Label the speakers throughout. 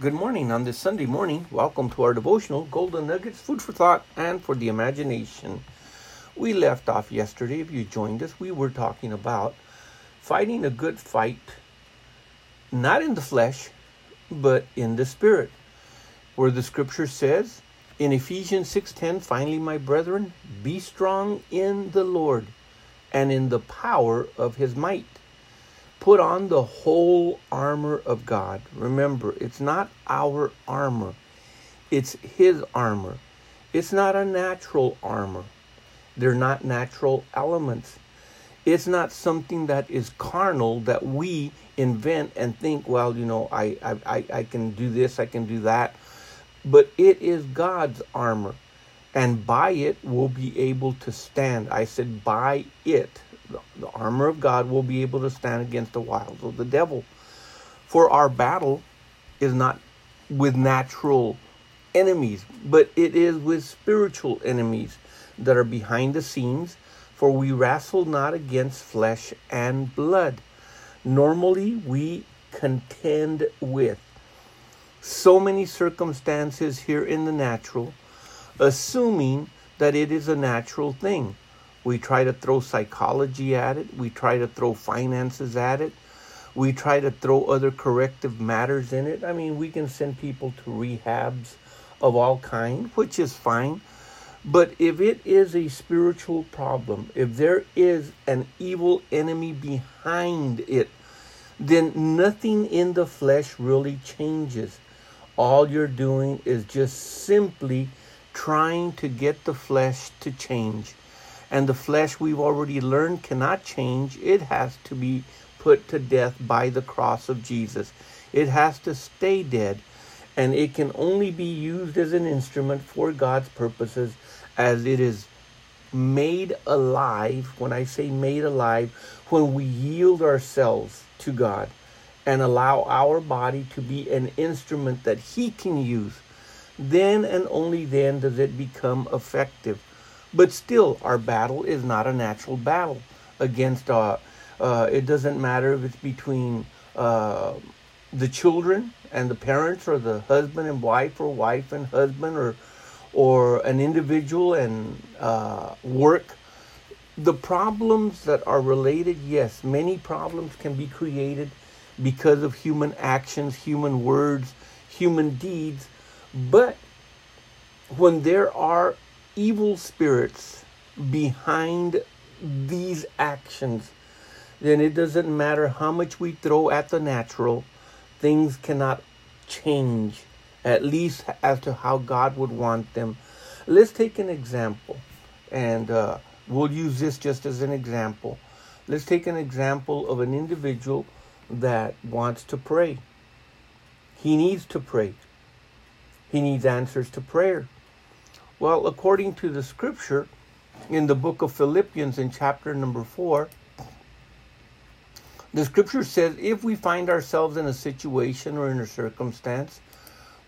Speaker 1: Good morning on this Sunday morning. Welcome to our devotional Golden Nuggets, food for thought and for the imagination. We left off yesterday. If you joined us, we were talking about fighting a good fight, not in the flesh, but in the spirit. Where the scripture says in Ephesians 6:10, finally my brethren, be strong in the Lord and in the power of his might Put on the whole armor of God. Remember, it's not our armor, it's His armor. It's not a natural armor, they're not natural elements. It's not something that is carnal that we invent and think, well, you know, I, I, I can do this, I can do that. But it is God's armor. And by it, we'll be able to stand. I said, by it the armor of God will be able to stand against the wiles of the devil. For our battle is not with natural enemies, but it is with spiritual enemies that are behind the scenes. For we wrestle not against flesh and blood. Normally, we contend with so many circumstances here in the natural, assuming that it is a natural thing. We try to throw psychology at it. We try to throw finances at it. We try to throw other corrective matters in it. I mean, we can send people to rehabs of all kind, which is fine. But if it is a spiritual problem, if there is an evil enemy behind it, then nothing in the flesh really changes. All you're doing is just simply trying to get the flesh to change and the flesh we've already learned cannot change. It has to be put to death by the cross of Jesus. It has to stay dead, and it can only be used as an instrument for God's purposes as it is made alive. When I say made alive, when we yield ourselves to God and allow our body to be an instrument that He can use, then and only then does it become effective. But still, our battle is not a natural battle against. Uh, uh, it doesn't matter if it's between uh, the children and the parents, or the husband and wife, or wife and husband, or or an individual and uh, work. The problems that are related, yes, many problems can be created because of human actions, human words, human deeds. But when there are evil spirits behind these actions, then it doesn't matter how much we throw at the natural, things cannot change, at least as to how God would want them. Let's take an example, and uh, we'll use this just as an example. Let's take an example of an individual that wants to pray. He needs to pray. He needs answers to prayer. Well, according to the scripture in the book of Philippians in chapter number 4, the scripture says if we find ourselves in a situation or in a circumstance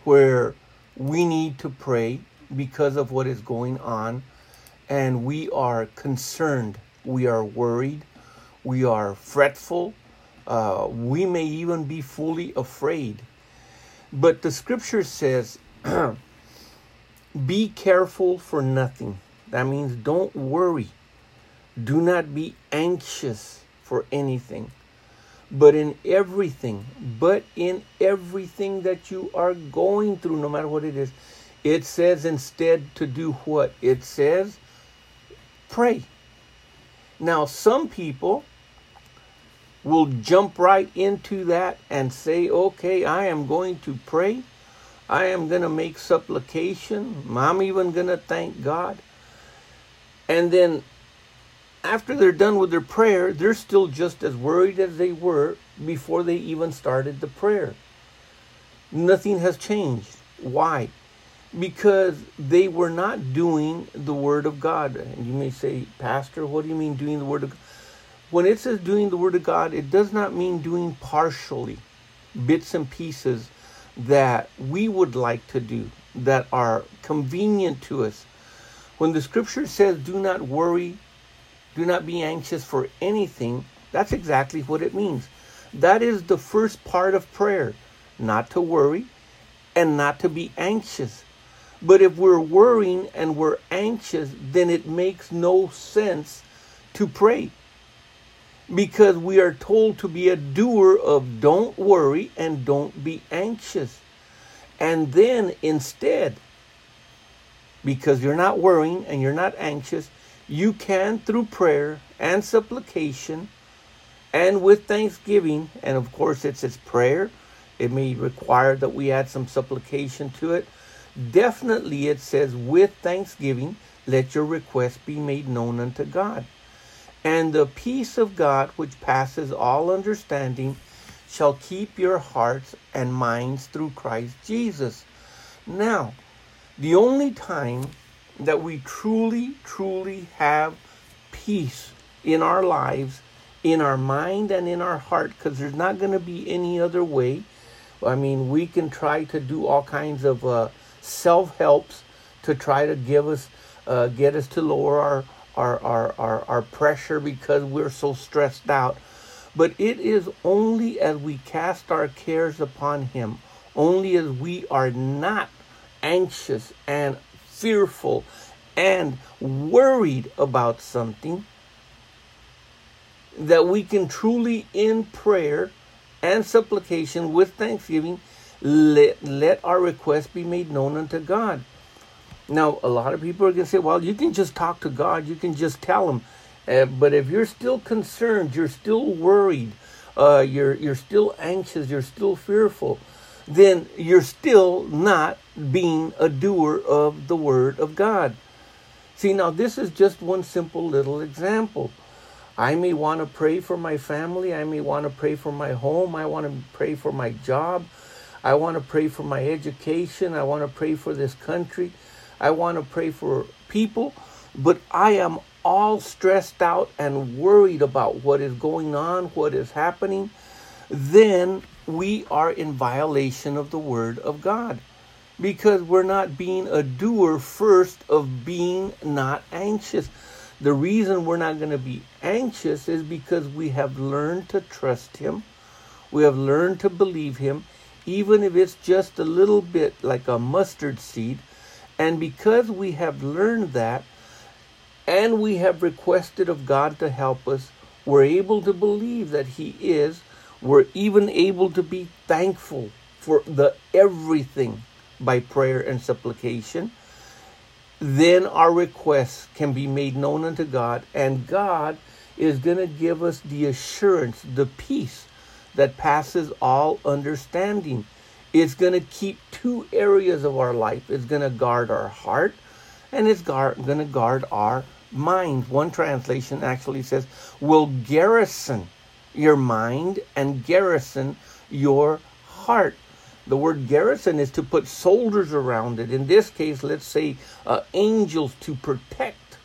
Speaker 1: where we need to pray because of what is going on and we are concerned, we are worried, we are fretful, uh, we may even be fully afraid. But the scripture says, Be careful for nothing. That means don't worry. Do not be anxious for anything. But in everything, but in everything that you are going through, no matter what it is, it says instead to do what? It says pray. Now, some people will jump right into that and say, okay, I am going to pray I am going to make supplication. I'm even going to thank God. And then after they're done with their prayer, they're still just as worried as they were before they even started the prayer. Nothing has changed. Why? Because they were not doing the Word of God. And you may say, Pastor, what do you mean doing the Word of God? When it says doing the Word of God, it does not mean doing partially, bits and pieces that we would like to do that are convenient to us. When the scripture says, do not worry, do not be anxious for anything, that's exactly what it means. That is the first part of prayer, not to worry and not to be anxious. But if we're worrying and we're anxious, then it makes no sense to pray. Because we are told to be a doer of don't worry and don't be anxious. And then instead, because you're not worrying and you're not anxious, you can, through prayer and supplication and with thanksgiving, and of course it's its prayer, it may require that we add some supplication to it. Definitely it says, with thanksgiving, let your request be made known unto God. And the peace of God, which passes all understanding, shall keep your hearts and minds through Christ Jesus. Now, the only time that we truly, truly have peace in our lives, in our mind, and in our heart, because there's not going to be any other way. I mean, we can try to do all kinds of uh, self helps to try to give us, uh, get us to lower our, our, our, our, our pressure because we're so stressed out. But it is only as we cast our cares upon Him, only as we are not anxious and fearful and worried about something, that we can truly, in prayer and supplication with thanksgiving, let, let our requests be made known unto God. Now, a lot of people are going to say, well, you can just talk to God, you can just tell Him. Uh, but if you're still concerned, you're still worried, uh, you're, you're still anxious, you're still fearful, then you're still not being a doer of the Word of God. See, now this is just one simple little example. I may want to pray for my family. I may want to pray for my home. I want to pray for my job. I want to pray for my education. I want to pray for this country. I want to pray for people. But I am all stressed out and worried about what is going on, what is happening. Then we are in violation of the Word of God because we're not being a doer first of being not anxious. The reason we're not going to be anxious is because we have learned to trust Him. We have learned to believe Him, even if it's just a little bit like a mustard seed. And because we have learned that, and we have requested of God to help us, we're able to believe that He is we're even able to be thankful for the everything by prayer and supplication. Then our requests can be made known unto God, and God is going to give us the assurance, the peace that passes all understanding. It's going to keep two areas of our life. It's going to guard our heart, and it's going to guard our mind. One translation actually says, will garrison your mind and garrison your heart. The word garrison is to put soldiers around it. In this case, let's say uh, angels to protect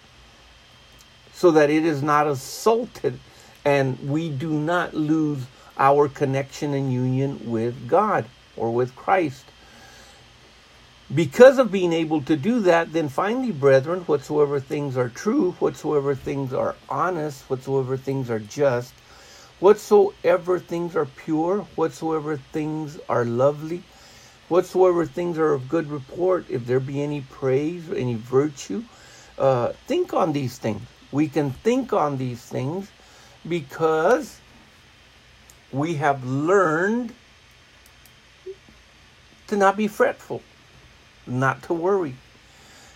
Speaker 1: so that it is not assaulted and we do not lose our connection and union with God or with Christ. Because of being able to do that, then finally, brethren, whatsoever things are true, whatsoever things are honest, whatsoever things are just, Whatsoever things are pure, whatsoever things are lovely, whatsoever things are of good report, if there be any praise or any virtue, uh, think on these things. We can think on these things because we have learned to not be fretful, not to worry.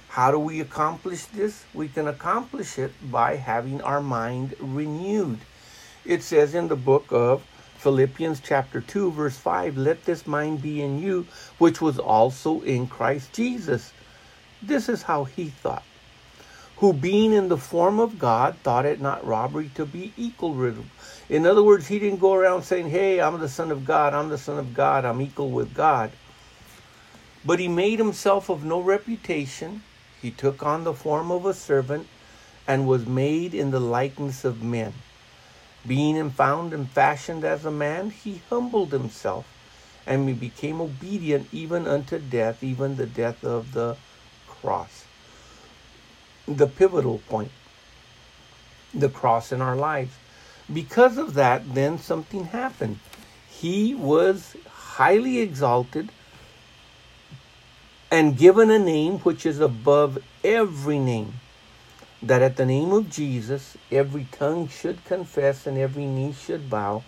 Speaker 1: How do we accomplish this? We can accomplish it by having our mind renewed. It says in the book of Philippians chapter 2 verse 5, let this mind be in you, which was also in Christ Jesus. This is how he thought. Who being in the form of God thought it not robbery to be equal with him. In other words, he didn't go around saying, hey, I'm the son of God, I'm the son of God, I'm equal with God. But he made himself of no reputation. He took on the form of a servant and was made in the likeness of men. Being found and fashioned as a man, he humbled himself and he became obedient even unto death, even the death of the cross. The pivotal point, the cross in our lives. Because of that, then something happened. He was highly exalted and given a name which is above every name, that at the name of Jesus every tongue should confess and every knee should bow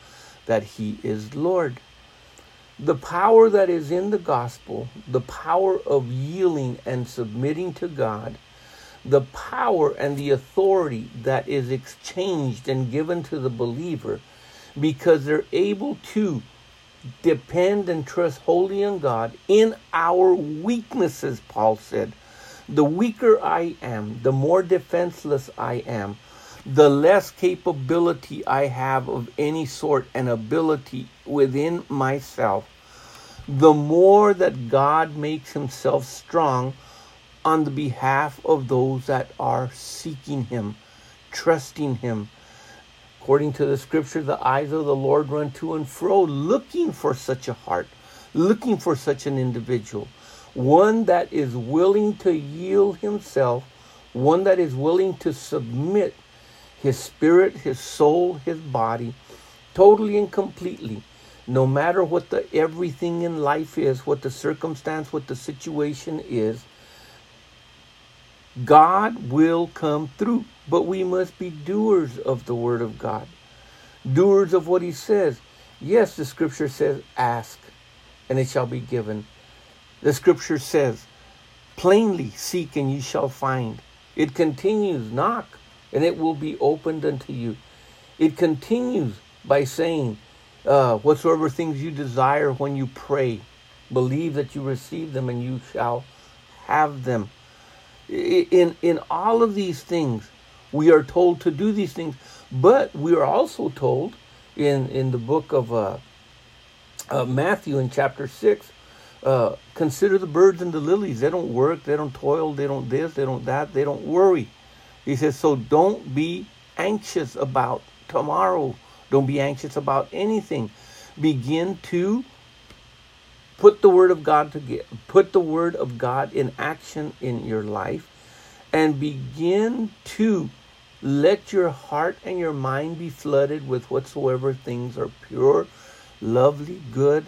Speaker 1: that he is Lord. The power that is in the gospel, the power of yielding and submitting to God, the power and the authority that is exchanged and given to the believer because they're able to depend and trust wholly on God in our weaknesses, Paul said. The weaker I am, the more defenseless I am, the less capability I have of any sort and ability within myself, the more that God makes himself strong on the behalf of those that are seeking him, trusting him, According to the scripture, the eyes of the Lord run to and fro, looking for such a heart, looking for such an individual, one that is willing to yield himself, one that is willing to submit his spirit, his soul, his body, totally and completely, no matter what the everything in life is, what the circumstance, what the situation is, God will come through. But we must be doers of the Word of God, doers of what He says. Yes, the Scripture says, ask, and it shall be given. The Scripture says, plainly seek, and ye shall find. It continues, knock, and it will be opened unto you. It continues by saying, uh, whatsoever things you desire when you pray, believe that you receive them, and you shall have them. In, in all of these things, we are told to do these things, but we are also told in, in the book of uh, uh, Matthew in chapter 6 uh, consider the birds and the lilies. They don't work, they don't toil, they don't this, they don't that, they don't worry. He says, so don't be anxious about tomorrow. Don't be anxious about anything. Begin to put the word of God to get, put the word of God in action in your life and begin to let your heart and your mind be flooded with whatsoever things are pure, lovely, good,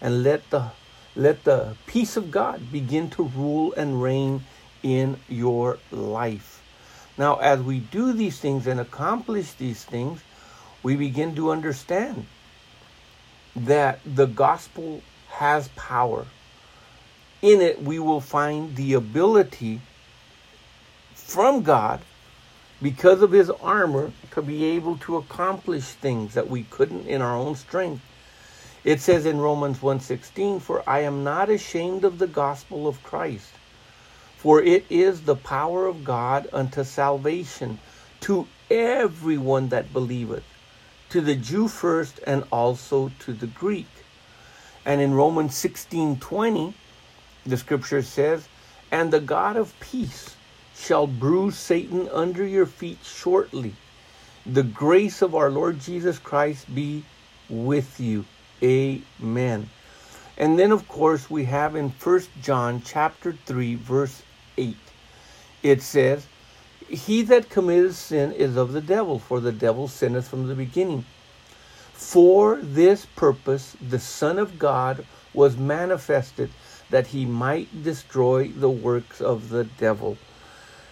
Speaker 1: and let the let the peace of God begin to rule and reign in your life. Now, as we do these things and accomplish these things, we begin to understand that the gospel has power. In it, we will find the ability from God because of his armor to be able to accomplish things that we couldn't in our own strength. It says in Romans 1:16, "For I am not ashamed of the gospel of Christ, for it is the power of God unto salvation to everyone that believeth, to the Jew first and also to the Greek." And in Romans 16:20, the scripture says, "And the God of peace shall bruise Satan under your feet shortly. The grace of our Lord Jesus Christ be with you. Amen. And then of course we have in First John chapter 3 verse 8. It says, He that committeth sin is of the devil, for the devil sinneth from the beginning. For this purpose the Son of God was manifested that he might destroy the works of the devil.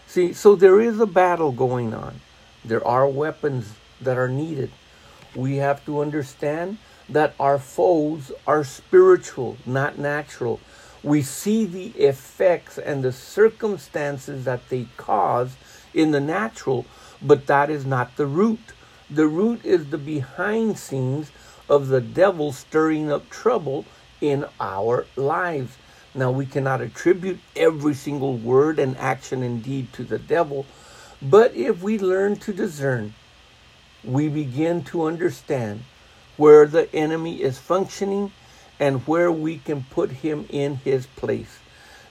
Speaker 1: See, so there is a battle going on. There are weapons that are needed. We have to understand that our foes are spiritual, not natural. We see the effects and the circumstances that they cause in the natural, but that is not the root. The root is the behind scenes of the devil stirring up trouble in our lives. Now, we cannot attribute every single word and action and deed to the devil, but if we learn to discern, we begin to understand where the enemy is functioning and where we can put him in his place,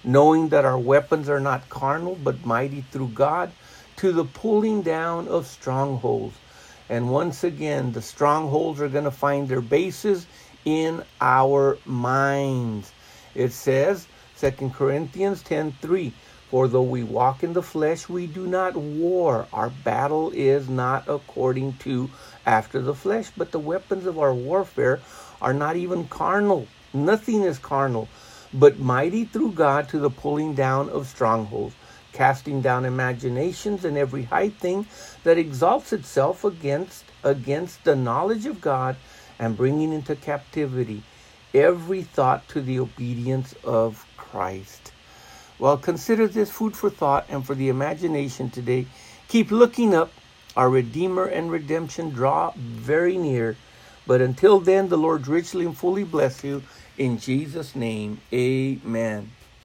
Speaker 1: knowing that our weapons are not carnal but mighty through God to the pulling down of strongholds. And once again, the strongholds are going to find their bases in our minds. It says, 2 Corinthians 10:3, for though we walk in the flesh, we do not war. Our battle is not according to after the flesh, but the weapons of our warfare are not even carnal. Nothing is carnal, but mighty through God to the pulling down of strongholds, casting down imaginations and every high thing that exalts itself against against the knowledge of God, and bringing into captivity every thought to the obedience of Christ. Well, consider this food for thought and for the imagination today. Keep looking up. Our Redeemer and redemption draw very near. But until then, the Lord richly and fully bless you. In Jesus' name, amen.